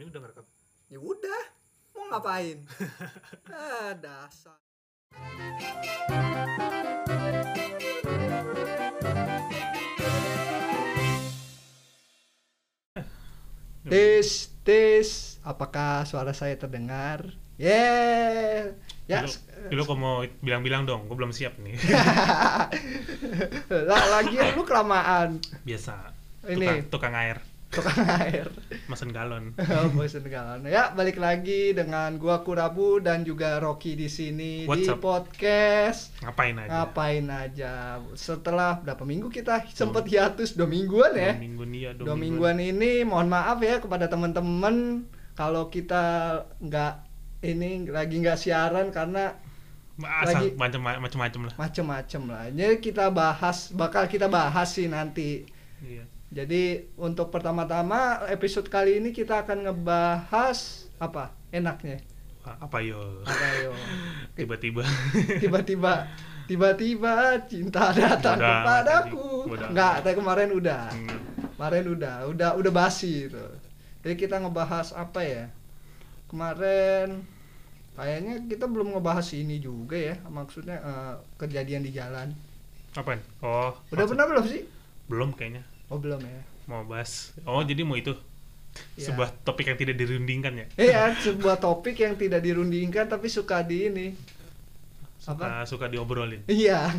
Ini udah ngerekam. Ya udah, mau ngapain? ah, dasar. Tes, tes, apakah suara saya terdengar? Yeah. Ya, Dulu, dulu kau mau bilang-bilang dong, gue belum siap nih. lah lagi lu kelamaan. Biasa. Ini. Tukang, tukang air, Tukang air. mesen galon. Oh, bosen galon. Ya, balik lagi dengan gua Kurabu dan juga Rocky di sini What's di up? podcast. Ngapain aja? Ngapain aja? Setelah berapa minggu kita sempet hiatus dua mingguan ya. Dua minggu nih ya, Dua mingguan ini mohon maaf ya kepada teman-teman kalau kita nggak ini lagi nggak siaran karena Asal lagi- macam macam lah. macem-macem lah. Jadi kita bahas, bakal kita bahas sih nanti. Iya. Jadi untuk pertama-tama episode kali ini kita akan ngebahas apa enaknya Apa yo? apa yo Tiba-tiba. tiba-tiba tiba-tiba cinta datang kepadaku enggak tapi kemarin udah Hmm. kemarin udah udah udah basi itu jadi kita ngebahas apa ya kemarin kayaknya kita belum ngebahas ini juga ya maksudnya eh, kejadian di jalan Apaan? Oh. udah maksud- pernah belum sih Belum kayaknya. Oh belum ya Mau bahas. Oh, jadi mau itu. Ya. Sebuah topik yang tidak dirundingkan ya. Iya, sebuah topik yang tidak dirundingkan tapi suka di ini. Suka Apa? suka diobrolin. Iya.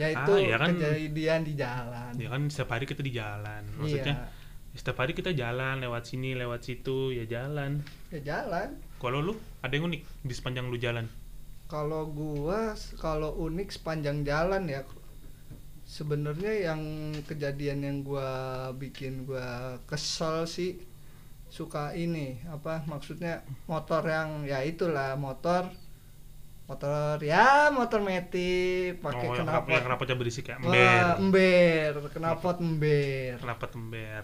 Yaitu Ah, iya kan. kejadian di jalan. Ya kan setiap hari kita di jalan. Maksudnya Iya. setiap hari kita jalan lewat sini, lewat situ, ya jalan. Ya jalan. Kalau lu ada yang unik di sepanjang lu jalan? Kalau gua kalau unik sepanjang jalan ya sebenarnya yang kejadian yang gua bikin gua kesel sih suka ini apa maksudnya motor yang ya itulah motor motor ya motor metik pakai oh, kenapa yang knalpotnya berisik ya? Wah, Ember. ember, knalpot ember. Kenapa tember?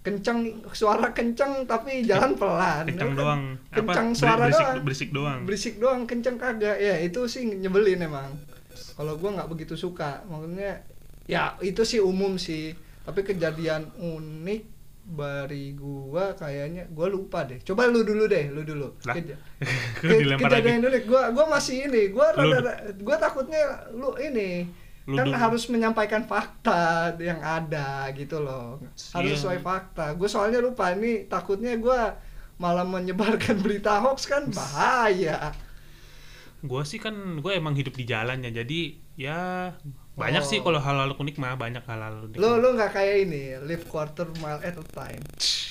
Kenceng, suara kenceng tapi jalan pelan. Kencang Kan doang. Kenceng Beri- suara berisik, doang. Berisik doang. Berisik doang, kenceng kagak. Ya, itu sih nyebelin emang. Kalau gua nggak begitu suka. Maksudnya ya itu sih umum sih. Tapi kejadian unik dari gua kayaknya gua lupa deh. Coba lu dulu deh, lu dulu. Lu ke- dilempar lagi. kejadian unik gua gua masih ini gua Lu- rada, gua takutnya lu ini Lu kan dulu. harus menyampaikan fakta yang ada gitu loh harus Iya. sesuai fakta gue soalnya lupa ini takutnya gua malah menyebarkan berita hoax kan bahaya Gua sih kan gue emang hidup di jalan ya. Jadi ya banyak Oh. sih kalau hal-hal unik mah banyak hal-hal unik. lu lu nggak kayak ini live quarter mile at a time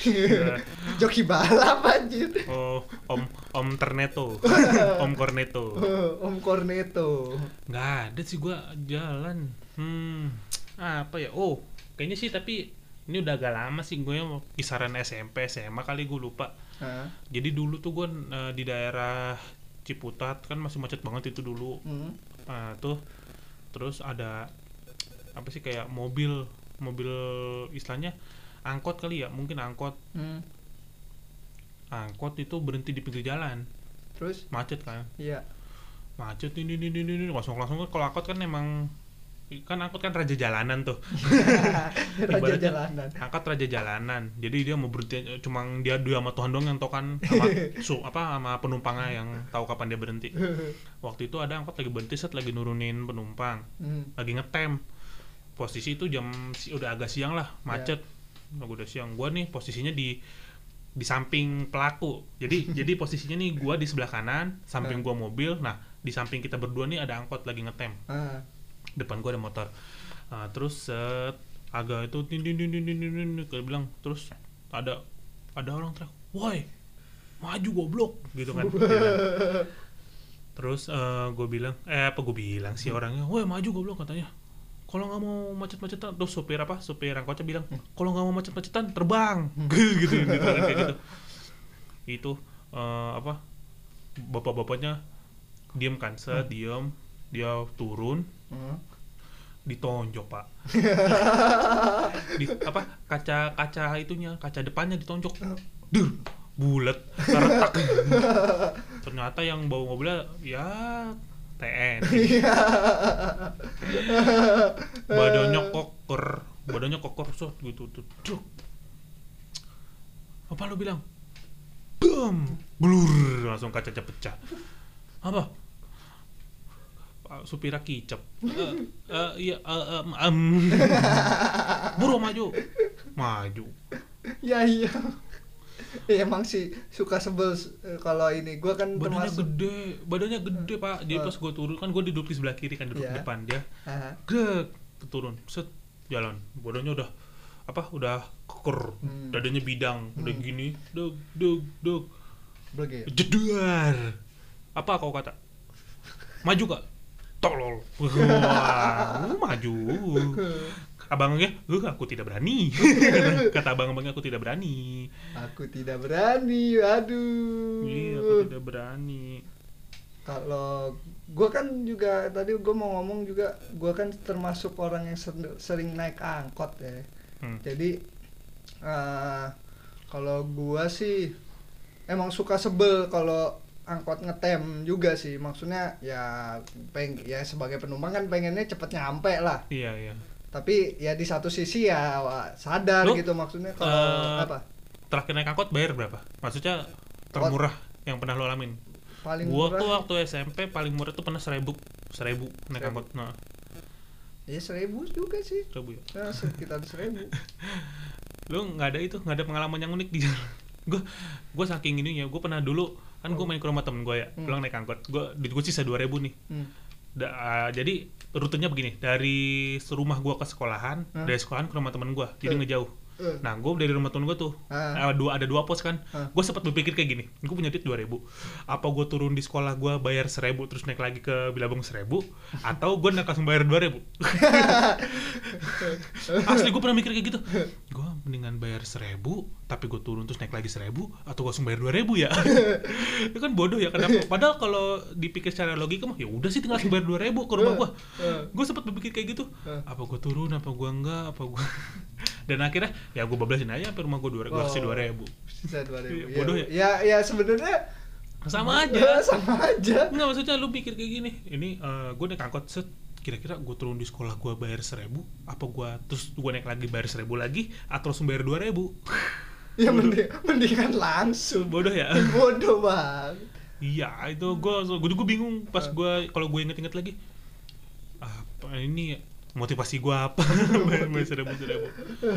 joki balap anjir Oh, Om Om Terneto. Om Corneto. om corneto Nggak ada sih gua jalan. Hmm, apa ya? Oh, kayaknya sih tapi ini udah agak lama sih gue kisaran SMP SMA kali gue lupa. Hah? Jadi dulu tuh gue di daerah Ciputat kan masih macet banget itu dulu. Hmm. Nah, tuh terus ada apa sih kayak mobil mobil istilahnya angkot kali ya mungkin angkot. Hmm. angkot itu berhenti di pinggir jalan. Terus? Macet kan? Iya. Macet ini ini ini ini langsung langsung kalau angkot kan emang kan angkot kan raja jalanan tuh. Raja Ibaratnya jalanan. angkot raja jalanan. Jadi dia mau berhenti cuma dia dua sama Tuhan doang yang tahu kan sama su apa sama penumpangnya yang tahu kapan dia berhenti. Waktu itu ada angkot lagi berhenti set lagi nurunin penumpang. Hmm. lagi ngetem. Posisi itu jam si- udah agak siang lah macet. Nah, udah siang. Gua nih posisinya di di samping pelaku. Jadi jadi posisinya nih gua di sebelah kanan samping Hmm. gua mobil. Nah di samping kita berdua nih ada angkot lagi ngetem. Ah. Depan gua ada motor. Nah, terus set agak itu tin tin tin tin tin, tin, kayak bilang terus ada ada orang teriak woi maju goblok gitu kan Dia bilang. terus gue bilang eh apa gue bilang si orangnya woi maju goblok katanya. Kalau nggak mau macet-macetan terus supir apa supir angkotnya bilang kalau nggak mau macet-macetan terbang. Gitu gitu, gitu kan, kayak gitu. Itu eh, apa bapak-bapaknya diem kan set diem dia turun. Hmm. Ditonjok pak. Di apa kaca kaca itunya kaca depannya ditonjok. Dur bulat retak ternyata yang bawa mobilnya ya TN badannya koker badannya koker set gitu tuh Duk. apa lu bilang? Bum blur langsung kacanya pecah. Apa supirnya kicep. Eh, eh, iya eh, em, em. buru maju. Maju. Ya iya. Ya, emang sih suka sebel eh, kalau ini. Gua kan badannya termasuk gede badannya gede pak. Jadi Eh. pas gue turun kan gue duduk di sebelah kiri kan duduk Iya. depan dia. Grek turun set jalan. Badannya udah apa udah keker. Hmm. dadanya bidang. Udah Hmm. gini deg deg deg begitu jedar apa kau kata? Maju kak tolol. Wah maju. Abangnya "Eh, aku tidak berani. Kata abang-abangnya aku tidak berani. Aku tidak berani aduh. Iya aku tidak berani. Kalau gua kan juga tadi gua mau ngomong juga gua kan termasuk orang yang ser- sering naik angkot ya. Hmm. jadi eh, kalau gua sih emang suka sebel kalau angkot ngetem juga sih. Maksudnya ya peng ya sebagai penumpang kan pengennya cepet nyampe lah. Iya iya. Tapi ya di satu sisi ya wah, sadar Lu, gitu maksudnya kalau eh, apa? terakhir naik angkot bayar berapa? Maksudnya termurah yang pernah lo alamin? Paling gua murah tuh waktu SMP paling murah tuh pernah seribu seribu naik Seribu. angkot nah. Ya seribu juga sih. Seribu ya? Nah, sekitar seribu. Lu nggak ada itu nggak ada pengalaman yang unik di jalan. Gue gue saking ini ya gue pernah dulu kan gue main ke rumah temen gue ya Hmm. pulang naik angkot gue duit gue sisa dua ribu nih hmm. Da- ah, jadi rutenya begini dari rumah gue ke sekolahan Hah? dari sekolahan ke rumah temen gue jadi Eh. ngejauh Eh. nah gue dari rumah temen gue tuh Ah. eh, dua ada dua pos kan Ah. gue sempat berpikir kayak gini gue punya duit dua ribu apa gue turun di sekolah gue bayar seribu terus naik lagi ke Bilabong seribu atau gue naik langsung bayar dua ribu asli gue pernah mikir kayak gitu gue mendingan bayar seribu tapi gue turun terus naik lagi seribu atau gue langsung bayar dua ribu ya itu kan bodoh ya kenapa padahal kalau dipikir secara logika mah ya udah sih tinggal langsung bayar dua ribu ke rumah gue Eh. gue sempat berpikir kayak gitu Eh. apa gue turun apa gue enggak apa gue dan akhirnya ya gue bablasin aja sampai rumah gue dua Oh. dua ribu Sisa 2000. Iya, bodoh ya? ya ya sebenarnya sama aja sama aja Enggak maksudnya lu pikir kayak gini Ini gue naik angkot set Kira-kira gue turun di sekolah gue bayar seribu Apa gue terus gue naik lagi bayar seribu lagi Atau langsung bayar dua ribu ya mending mendingan langsung Bodoh ya bodoh banget Iya itu gue gue juga bingung Pas Eh. gue kalau gue inget-inget lagi Apa ini ya, motivasi gue apa? Bayar bayar seribu seribu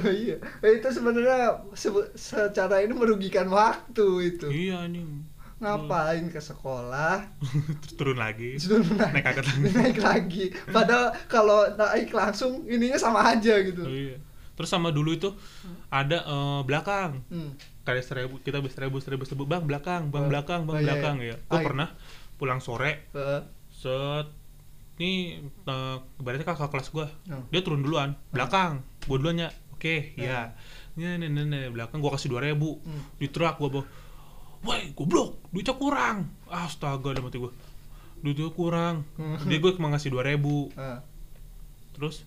iya. Eh, itu sebenarnya sebe- secara ini merugikan waktu itu. Iya ini ngapain ke sekolah? Terus turun lagi. Terus naik, Naik lagi. Naik lagi. Padahal kalau naik langsung ininya sama aja gitu. Oh, iya. Terus sama dulu itu ada eh, belakang. Hmm. kayak seribu kita seribu seribu seribu bang belakang bang Oh. belakang bang Oh, iya, belakang iya. ya. Gue pernah pulang sore. Eh, set ini uh, ibaratnya kakak kelas gue Oh. dia turun duluan. Belakang gue duluannya oke ya ini nih nih nih belakang gue kasih dua ribu. Hmm. di truk gue bawa woi goblok duitnya kurang. Astaga dalam hati gue duitnya kurang. Hmm. dia gue cuma ngasih dua ribu. Eh, terus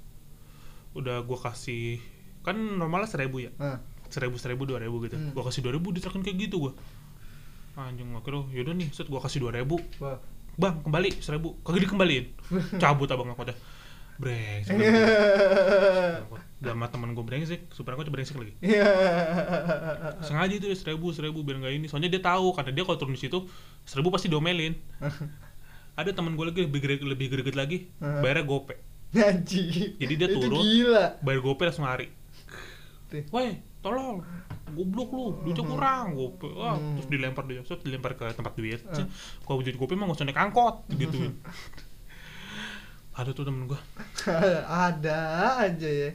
udah gue kasih kan normalnya seribu ya? Eh. seribu seribu dua ribu gitu. Hmm. gua kasih dua ribu diterakin kayak gitu gua. Anjing akhirnya yaudah nih set gua kasih dua ribu. Wah. Bang kembali seribu kagak dikembaliin cabut abang angkotnya brengsek sama temen gue brengsek supir angkotnya brengsek lagi Iya. sengaja itu seribu seribu biar nggak ini soalnya dia tahu karena dia kalau turun di situ seribu pasti diomelin ada temen gue lagi lebih greget, lebih greget lagi bayarnya gope. Jadi dia turun. gila. bayar gope langsung lari Tuh. Tolong, goblok lu, duitnya kurang, gope, wah, Hmm. terus dilempar dia, set dilempar ke tempat duit, Hmm. kalau duit gope mah nggak usah naik angkot, gituin. Ada tuh temen gua, ada aja ya.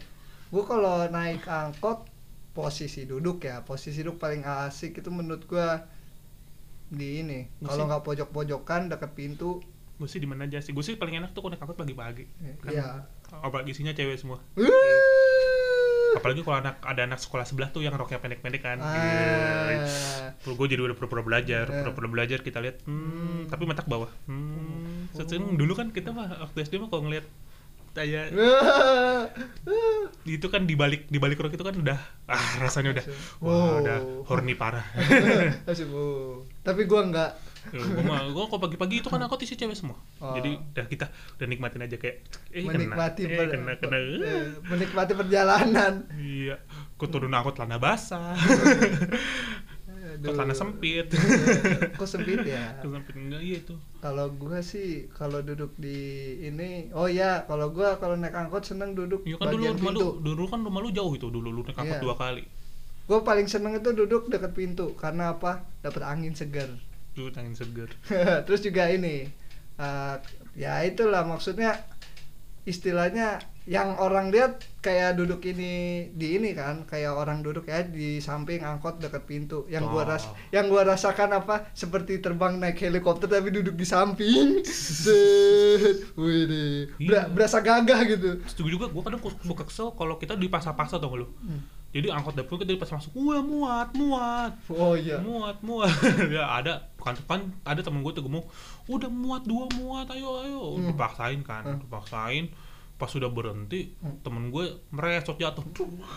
Gua kalau naik angkot posisi duduk ya posisi duduk paling asik itu menurut gua di ini. Kalau nggak pojok-pojokan deket pintu. Gue sih di mana aja sih, gue sih paling enak tuh kalau naik angkot pagi-pagi, kan, ya apalagi isinya cewek semua. Apalagi kalau anak ada anak sekolah sebelah tuh yang roknya pendek-pendek kan, Ah. gue jadi udah pura-pura belajar, Eh. pura-pura belajar kita lihat, hmm, Hmm. tapi mata ke bawah, hmm, Oh. Dulu kan kita mah waktu SD mah kalau ngeliat kayak itu kan di balik di balik rok itu kan udah ah rasanya udah wah Wow. udah horny parah tapi gua nggak Ya, gua mah gua kok pagi-pagi itu kan angkot isi cewek semua Oh. jadi udah kita udah nikmatin aja kayak eh menikmati kena eh, per- kena kena eh, menikmati perjalanan iya ku turun angkot lana basah Aduh. karena sempit Kok sempit ya? sempit enggak iya itu Kalau gua sih kalau duduk di ini, oh ya kalau gua kalau naik angkot seneng duduk iya kan dulu rumah lu pintu. dulu kan rumah lu jauh itu dulu lu naik angkot Iya. dua kali Gua paling seneng itu duduk dekat pintu karena apa? Dapat angin segar. Lu angin segar Terus juga ini, eh, ya itulah maksudnya istilahnya yang orang lihat kayak duduk ini di ini kan kayak orang duduk ya di samping angkot dekat pintu yang gua Oh. ras yang gua rasakan apa seperti terbang naik helikopter tapi duduk di samping. Wih deh. Ber- Iya. berasa gagah gitu setuju juga gua kadang suka kesel kalau kita dipaksa-paksa tau gak lu Hmm. Jadi angkot dapur kita dipaksa masuk wah muat muat. Oh iya. Muat muat. Ya ada. Kan kan ada temen gue tuh gemuk udah muat dua muat ayo ayo. Hmm. dipaksain kan Hmm. dipaksain pas sudah berhenti Hmm. temen gue meresot jatuh.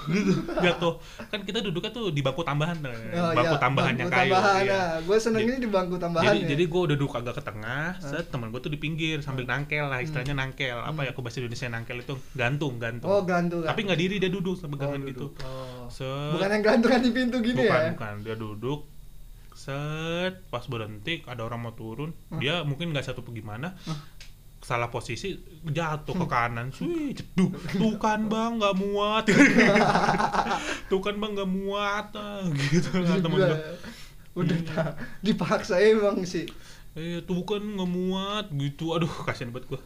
Gitu. Jatuh. Kan kita duduknya tuh di bangku tambahan Oh, bangku iya. tambahan yang Bangku kayu. tambahan, iya. nah. gue senengnya di bangku tambahan jadi ya. jadi gue udah duduk agak ke tengah set temen gue tuh di pinggir sambil nangkel lah istilahnya nangkel. Apa Hmm. ya aku bahasa Indonesia nangkel itu? Gantung gantung. Oh gantung tapi nggak diri dia duduk oh, pegangan gitu. Oh. set. Bukan yang gantungan di pintu gini bukan ya? bukan. Dia duduk set. Pas berhenti ada orang mau turun. Dia mungkin nggak satu gimana? Salah posisi jatuh ke kanan. Sui jeduk tuh kan bang nggak muat. Tuh kan bang nggak muat. Ah, gitu kan temen Gila. gue udah Iya. dipaksa emang sih. Eh tuh kan nggak muat. Gitu. Aduh kasian banget gue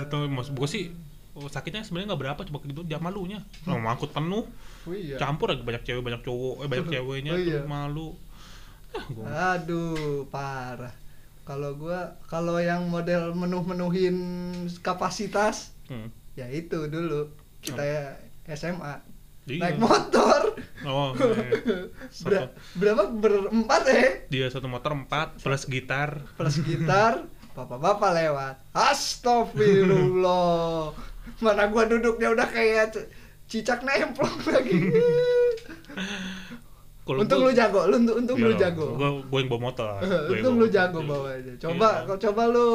atau mas gue sih oh, sakitnya sebenarnya nggak berapa coba gitu dia malunya. Mau angkut penuh. Oh iya. Campur lagi banyak cewek banyak cowok eh banyak ceweknya Oh, tuh iya. malu. Ah, gua aduh parah kalau gua kalau yang model menuh-menuhin kapasitas Hmm. ya itu dulu. Kita ya SMA Iya. naik motor. Oh, iya. Ber- Satu, berapa? Berempat ya dia satu motor empat plus gitar. plus gitar bapak-bapak lewat. Astagfirullah. Mana gua duduknya udah kayak cicak nemplok lagi Kalau untung gua- lu jago lu untung, untung Iya, lu jago Gua, gua yang bawa motor. Gua untung lu jago bawa aja coba Iya. coba lu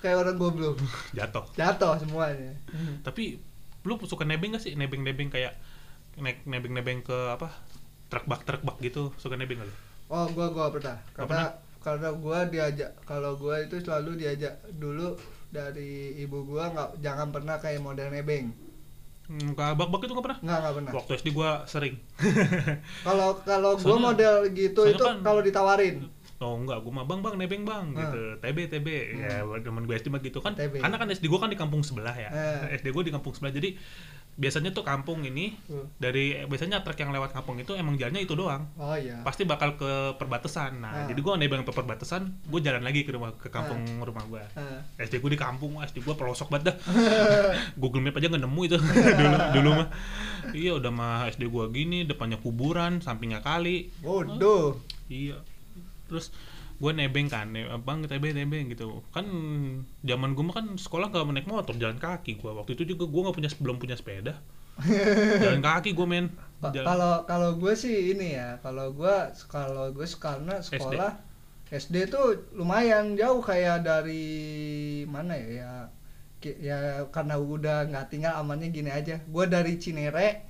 kayak orang goblok Jatuh. jatuh semuanya Tapi lu suka nebeng gak sih? Nebeng-nebeng kayak naik nebeng-nebeng ke apa? Truk bak truk bak gitu. Suka nebeng gak lu? oh gua gua pernah karena karena gua diajak kalau gua itu selalu diajak dulu dari ibu gua nggak jangan pernah kayak model nebeng Hmm, ke bak-bak itu gak pernah? nggak nggak pernah Waktu SD gua sering. kalau kalau gua Soalnya- model gitu itu kan- kalau ditawarin Oh enggak, gua mah bang bang nebeng bang Hmm. gitu. TB TB ya teman gue SD mah gitu kan. TB. Karena kan SD gua kan di kampung sebelah ya. Eh. SD gua di kampung sebelah. Jadi biasanya tuh kampung ini Hmm. dari biasanya truk yang lewat kampung itu emang jalannya itu doang. oh iya Pasti bakal ke perbatasan. Ah. Nah, jadi gua nebeng ke perbatasan, gua jalan lagi ke rumah ke kampung rumah gua. Ah. SD gua di kampung, SD gua pelosok banget dah. Google Map aja nggak nemu itu dulu dulu mah. Iya udah mah SD gua gini, depannya kuburan, sampingnya kali. bodoh Iya. Terus gue nebeng kan, ne bang TB nebeng gitu. Kan zaman gue mah kan sekolah gak naik motor, jalan kaki gue. Waktu itu juga gue nggak punya belum punya sepeda. jalan kaki gue men. Kalau kalau gue sih ini ya kalau gue kalau gue karena sekolah SD. tuh lumayan jauh kayak dari mana ya ya ya karena udah nggak tinggal amannya gini aja gue dari Cinere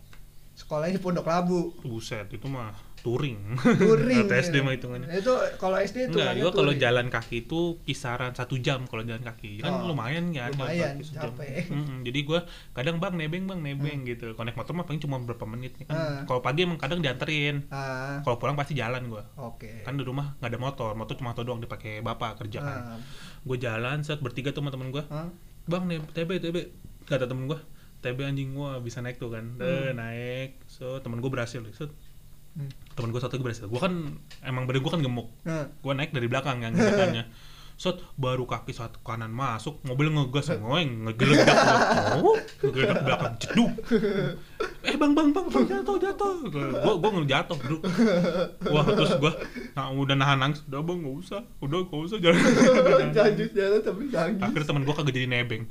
sekolahnya di Pondok Labu Buset, itu mah touring. touring Atau SD ya. mah hitungannya. itu kalau SD itu Enggak, juga kalau jalan kaki itu kisaran satu jam kalau jalan kaki kan Oh, lumayan kan jalan lumayan, kaki capek. Mm-mm, jadi gue kadang bang nebeng bang nebeng gitu kalau naik motor mah paling cuma beberapa menit kan Ah. kalau pagi emang kadang dianterin ah kalau pulang pasti jalan gue oke kan di rumah nggak ada motor motor cuma satu doang dipakai bapak kerja kan Ah. gue jalan set bertiga tuh sama temen gue Hah? bang nih tb tb kata temen gue tb anjing gue bisa naik tuh kan Hmm. Eh, naik so temen gue berhasil set Hmm. temen gue satu lagi berhasil. Gue kan emang badan gue kan gemuk. Nah, gue naik dari belakang yang di depannya set baru kaki satu kanan masuk mobil ngegas ngoeng ngegeledak oh ngegeledak belakang ceduk. Eh bang bang bang bang jatuh jatuh. Gue gue ngejatuh bro. Wah terus gue nah, udah nahan nangis udah bang nggak usah. Udah nggak usah jalan. Lanjut jalan tapi nangis. Akhirnya temen gue kagak jadi nebeng.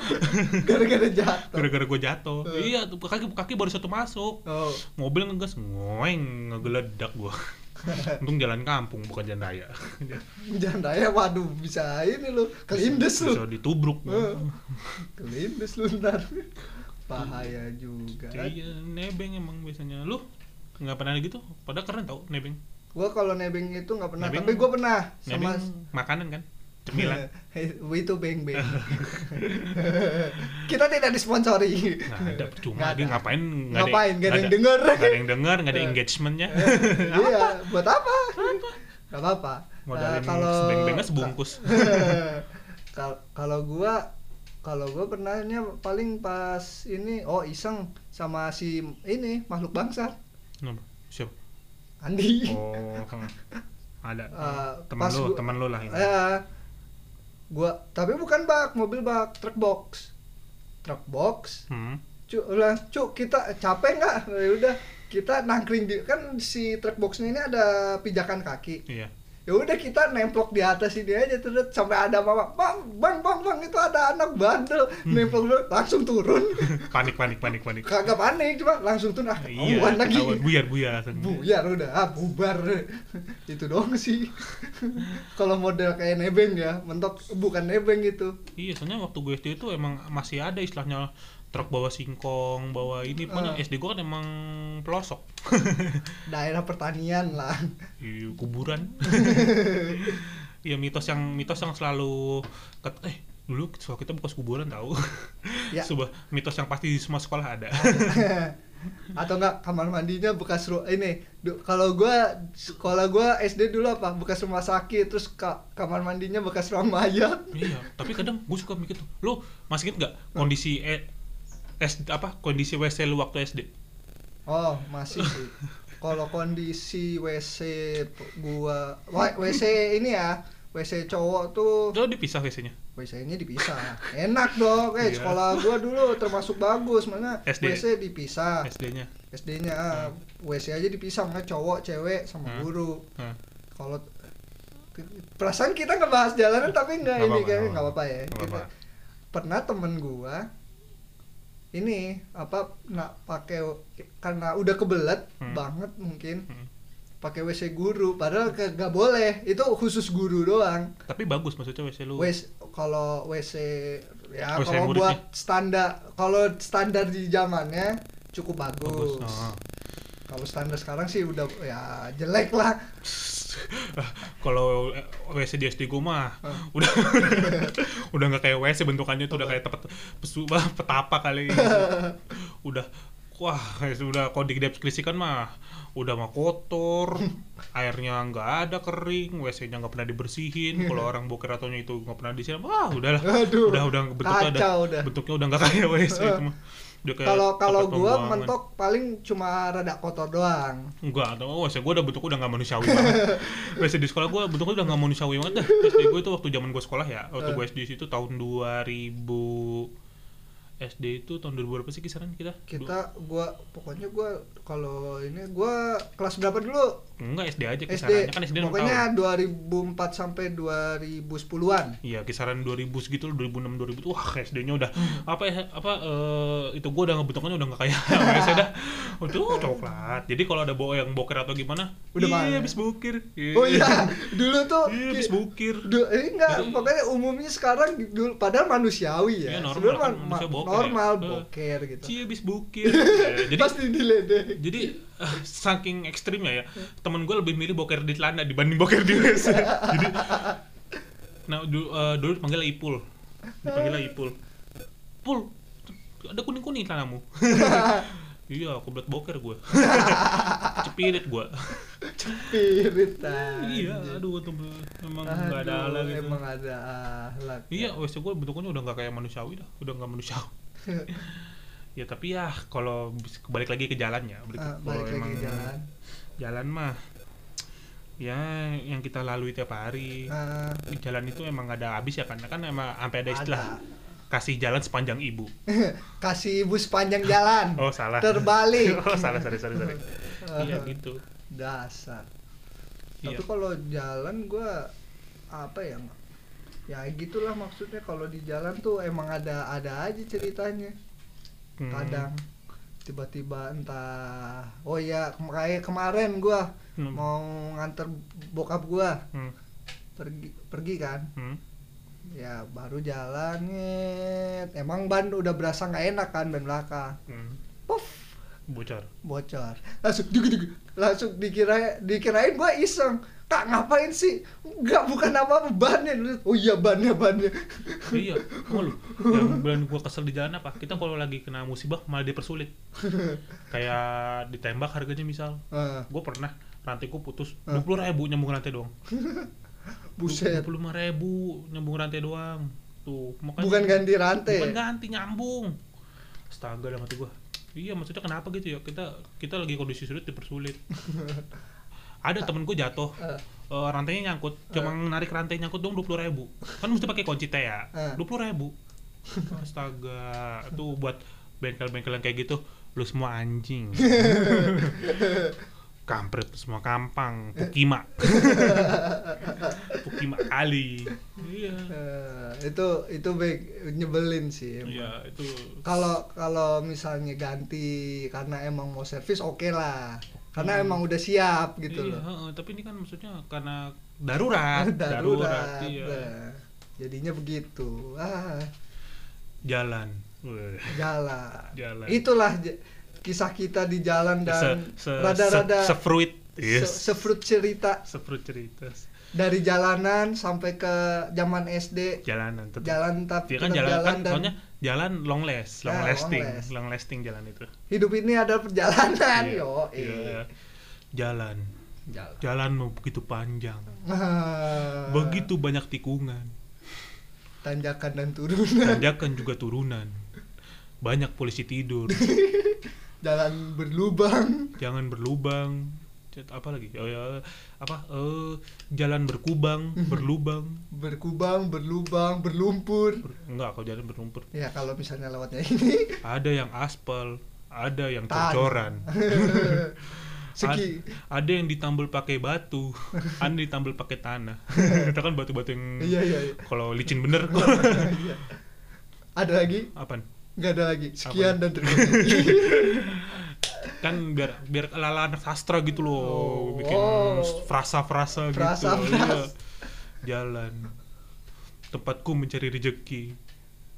Gara-gara jatuh. Gara-gara gue jatuh. Iya tuh kaki kaki baru satu masuk. Oh. Mobil ngegas ngoeng ngegeledak gue untung jalan kampung bukan jalan raya. Jangan raya, waduh bisa ini lu kelindes lu. bisa ditubruk Eh, kelindes lu ntar bahaya juga. Iya nebeng emang biasanya. Lu nggak pernah gitu? Padahal keren tau nebeng. Gua kalau nebeng itu nggak pernah Nebeng- tapi gua pernah sama Nebeng makanan kan cemilan. Itu beng beng kita tidak disponsori. Nggak ada cuma Nggak dia ada. ngapain nggak ada- ngapain? Gak ada yang denger. nggak ada yang denger nggak ada engagementnya. Iya buat apa? Nggak apa-apa. Modalin Eh, kalau sebeng-bengnya sebungkus. Kal- kalau gua kalau gua pernahnya paling pas ini oh iseng sama si ini makhluk bangsa. Siapa? Andi. Oh ada. Eh, teman lu teman lu lah ini. Eh, gua tapi bukan bak mobil bak truk box. Truk box? Hmm. cuk ulah cuk kita capek nggak? Ya udah kita nangkring di kan si truk boxnya ini ada pijakan kaki. Iya ya udah kita nemplok di atas ini aja terus sampai ada mama bang bang bang bang itu ada anak bandel. Nemplok dulu, langsung turun. Panik panik panik panik. Kagak panik cuma langsung turun ah iya awan lagi. awan, buyar buyar buyar udah ah, bubar. Itu doang sih. Kalau model kayak nebeng ya mentok bukan nebeng itu. Iya soalnya waktu gue SD itu emang masih ada istilahnya truk bawa singkong bawa ini pokoknya Ah. SD gue kan emang pelosok. Daerah pertanian lah. Iya, kuburan. Iya mitos yang mitos yang selalu ket, eh dulu sekolah kita bekas kuburan tahu. Ya. sebuah mitos yang pasti di semua sekolah ada. Atau enggak kamar mandinya bekas ru ini kalau gua sekolah gua SD dulu apa? Bekas rumah sakit terus ka- kamar mandinya bekas ruang mayat. Iya tapi kadang gue suka mikir tuh lo masih inget nggak kondisi e, S, apa kondisi WC lu waktu SD oh masih sih. Kalau kondisi WC gua WC ini ya WC cowok tuh lo dipisah WC-nya WC-nya dipisah. Enak dong. Eh Iya. sekolah gua dulu termasuk bagus mana? SD. WC dipisah. SD-nya SD-nya ah, WC aja dipisah mana cowok cewek sama Hmm. guru. Hah. kalau perasaan kita ngebahas jalanan tapi nggak Nggak ini kayaknya nggak nggak apa-apa. ya. Nggak kita apa-apa. pernah temen gua ini apa nak pakai karena udah kebelet Hmm. banget mungkin Hmm. pakai WC guru padahal nggak boleh itu khusus guru doang tapi bagus maksudnya WC lu WC kalau WC ya WC kalau buat standar kalau standar di zamannya cukup bagus, bagus oh. kalau standar sekarang sih udah ya jelek lah kalau eh, WC di SD gue mah Hah. udah udah nggak kayak WC bentukannya tuh udah kayak tempat pesu petapa kali udah wah sudah kalau di deskripsikan mah udah mah kotor airnya nggak ada kering WC-nya nggak pernah dibersihin. Kalau orang boker atau itu nggak pernah disiram wah udahlah. Aduh, udah udah bentuknya udah, udah. bentuknya udah nggak kayak WC itu mah. Udah kayak kalau kalau gua mentok paling cuma rada kotor doang. Enggak, atau oh, WC gue udah bentuknya udah gak manusiawi banget. WC di sekolah gue bentuknya udah gak manusiawi banget dah. SD gue itu waktu zaman gue sekolah ya Waktu Eh. gue SD itu tahun 2000 SD itu tahun 2000 berapa sih kisaran kita? kita gua pokoknya gua kalau ini gua kelas berapa dulu? Enggak SD aja SD kisarannya kan SD pokoknya tahun. 2004 sampai 2010-an Iya kisaran 2000 segitu 2006 2000 tuh wah SD-nya udah Hmm. apa ya apa eh, itu gue udah ngebentuknya udah gak kayak WC dah. Aduh coklat. Jadi kalau ada bawa yang boker atau gimana? Udah Iya habis bukir oh iya. Dulu tuh Iya habis bukir Du, eh, enggak, pokoknya umumnya sekarang dulu padahal manusiawi Iya, ya. normal kan, ma- manusia boker normal boker gitu. Cie habis bukir. Ya, Jadi Pasti diledek. jadi eh, saking ekstrimnya ya temen gue lebih milih boker di celana dibanding boker di WC. Jadi nah dulu, eh, dulu dipanggil Ipul. Dipanggil Ipul. Pul ada kuning kuning celanamu iya aku belat boker gue cepirit gue Spirit iya aduh tuh memang nggak ada Aduh, alat gitu Emang ada ahlak. iya WC gue bentuknya udah nggak kayak manusiawi dah udah nggak manusiawi. Ya tapi ya kalau balik lagi ke jalannya balik, kalau balik lagi emang ke jalan. jalan mah ya yang kita lalui tiap hari. Ah, di jalan itu emang gak ada habis ya karena kan emang sampai ada istilah ada. Kasih jalan sepanjang ibu Kasih ibu sepanjang jalan. oh salah Terbalik. oh salah sorry sorry sorry iya gitu Dasar. Iya. Tapi kalau jalan gua apa ya? Ya gitulah maksudnya kalau di jalan tuh emang ada ada aja ceritanya. Hmm. kadang tiba-tiba entah oh ya kayak kemarin gua Hmm. mau nganter bokap gua Hmm. pergi pergi kan Hmm. Ya baru jalan nyet. emang ban udah berasa nggak enak kan ban belakang Hmm. puff. Bocor. Bocor. Langsung dig, langsung dikira dikirain gua iseng. Kak ngapain sih? Nggak bukan apa apa bannya. Oh iya bannya bannya. Iya mau lu. Yang bulan gua kesel di jalan apa? Kita kalau lagi kena musibah malah dipersulit. Kayak ditembak harganya misal. Ah, gua pernah rantai gua putus. Dua puluh ribu nyambung rantai doang buset. Dua puluh lima ribu nyambung rantai doang. Tuh makanya bukan ganti rantai. Bukan ganti nyambung. Astaga dalam hati gua. Iya maksudnya kenapa gitu ya? Kita kita lagi kondisi sulit dipersulit. Ada temen gua jatuh. Eh, rantainya nyangkut. Cuma narik rantai nyangkut dong dua puluh ribu. Kan mesti pakai kunci teh ya? Dua puluh ribu. Astaga. Tuh buat bengkel-bengkel yang kayak gitu. Lu semua anjing kampret semua kampang. Pukima. Pukima kali iya. Eh, itu itu baik nyebelin sih emang. iya itu. Kalau kalau misalnya ganti karena emang mau servis oke lah. Karena Hmm. emang udah siap gitu iya, loh. heeh, tapi ini kan maksudnya karena darurat. Darurat iya. nah. jadinya begitu. Ah. Jalan. Jalan. Jalan. Itulah kisah kita di jalan dan se, se, rada-rada se, sefruit. se, yes. sefruit cerita. Sefruit cerita. Dari jalanan sampai ke zaman SD jalanan tetap jalan tapi kan tetap jalan, kan dan soalnya jalan long last long Ya, long lasting last. long lasting jalan itu. Hidup ini adalah perjalanan Iya, yo iya. jalan jalan. Jalan. Mau begitu panjang. Ah, begitu banyak tikungan. Tanjakan dan turunan. Tanjakan juga turunan. Banyak polisi tidur jalan berlubang. Jangan berlubang. Apa lagi? Oh ya apa eh jalan berkubang berlubang. Berkubang berlubang berlumpur. Ber- enggak kalau jalan berlumpur. Ya kalau misalnya lewatnya ini. Ada yang aspal ada yang cocoran segi. Ada yang ditambal pakai batu ada yang ditambal pakai tanah. Itu kan batu-batu yang iya iya iya. kalau licin bener. Iya. ada lagi? Apaan nggak ada lagi. Sekian dan terima kasih. Kan biar biar ala anak sastra gitu loh Oh. bikin frasa-frasa gitu. Frasa-frasa. Iya. jalan. Tempatku mencari rejeki.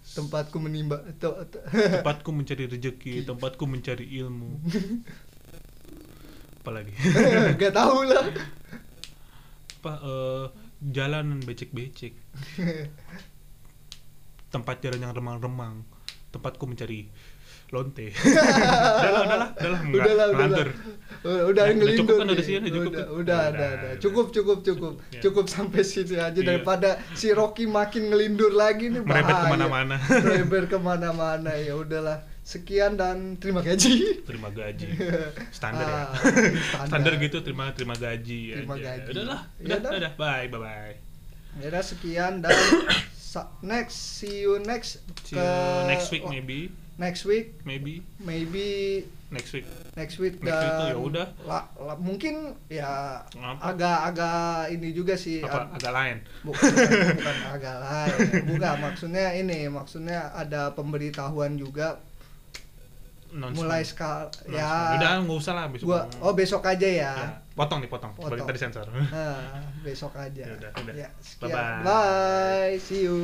Tempatku menimba tempatku mencari rejeki tempatku mencari ilmu. Apalagi nggak tahu lah. Apa eh, jalanan becek-becek. Tempat jalan yang remang-remang tempatku mencari lonte udahlah udahlah udahlah enggak udahlah udahlah ngelantur. udah, udah Udah ngelindur cukup kan, udah sih, udah cukup udah, udah, Udah, udah. cukup cukup cukup Iya. cukup sampai sini aja Iya. daripada si Rocky makin ngelindur lagi nih bahaya. ke mana-mana merebet ke mana-mana ya udahlah sekian dan terima gaji terima gaji standar ya Ah, standar gitu terima terima gaji Terima aja. gaji. udahlah Ya udah udah. udah bye bye bye ya udah sekian dan next see you next See you next week maybe. next week maybe. maybe next week. next week Next dan ya udah. la- la- mungkin ya agak-agak ini juga sih apa? ag- agak lain? Bukan, bukan agak lain. Bukan maksudnya ini maksudnya ada pemberitahuan juga Announcement. mulai Announcement. ya udah nggak usah lah besok gua oh besok aja ya, Ya, potong nih potong, Potong. tadi sensor Nah, besok aja Ya udah, udah. ya sekian Bye-bye. bye see you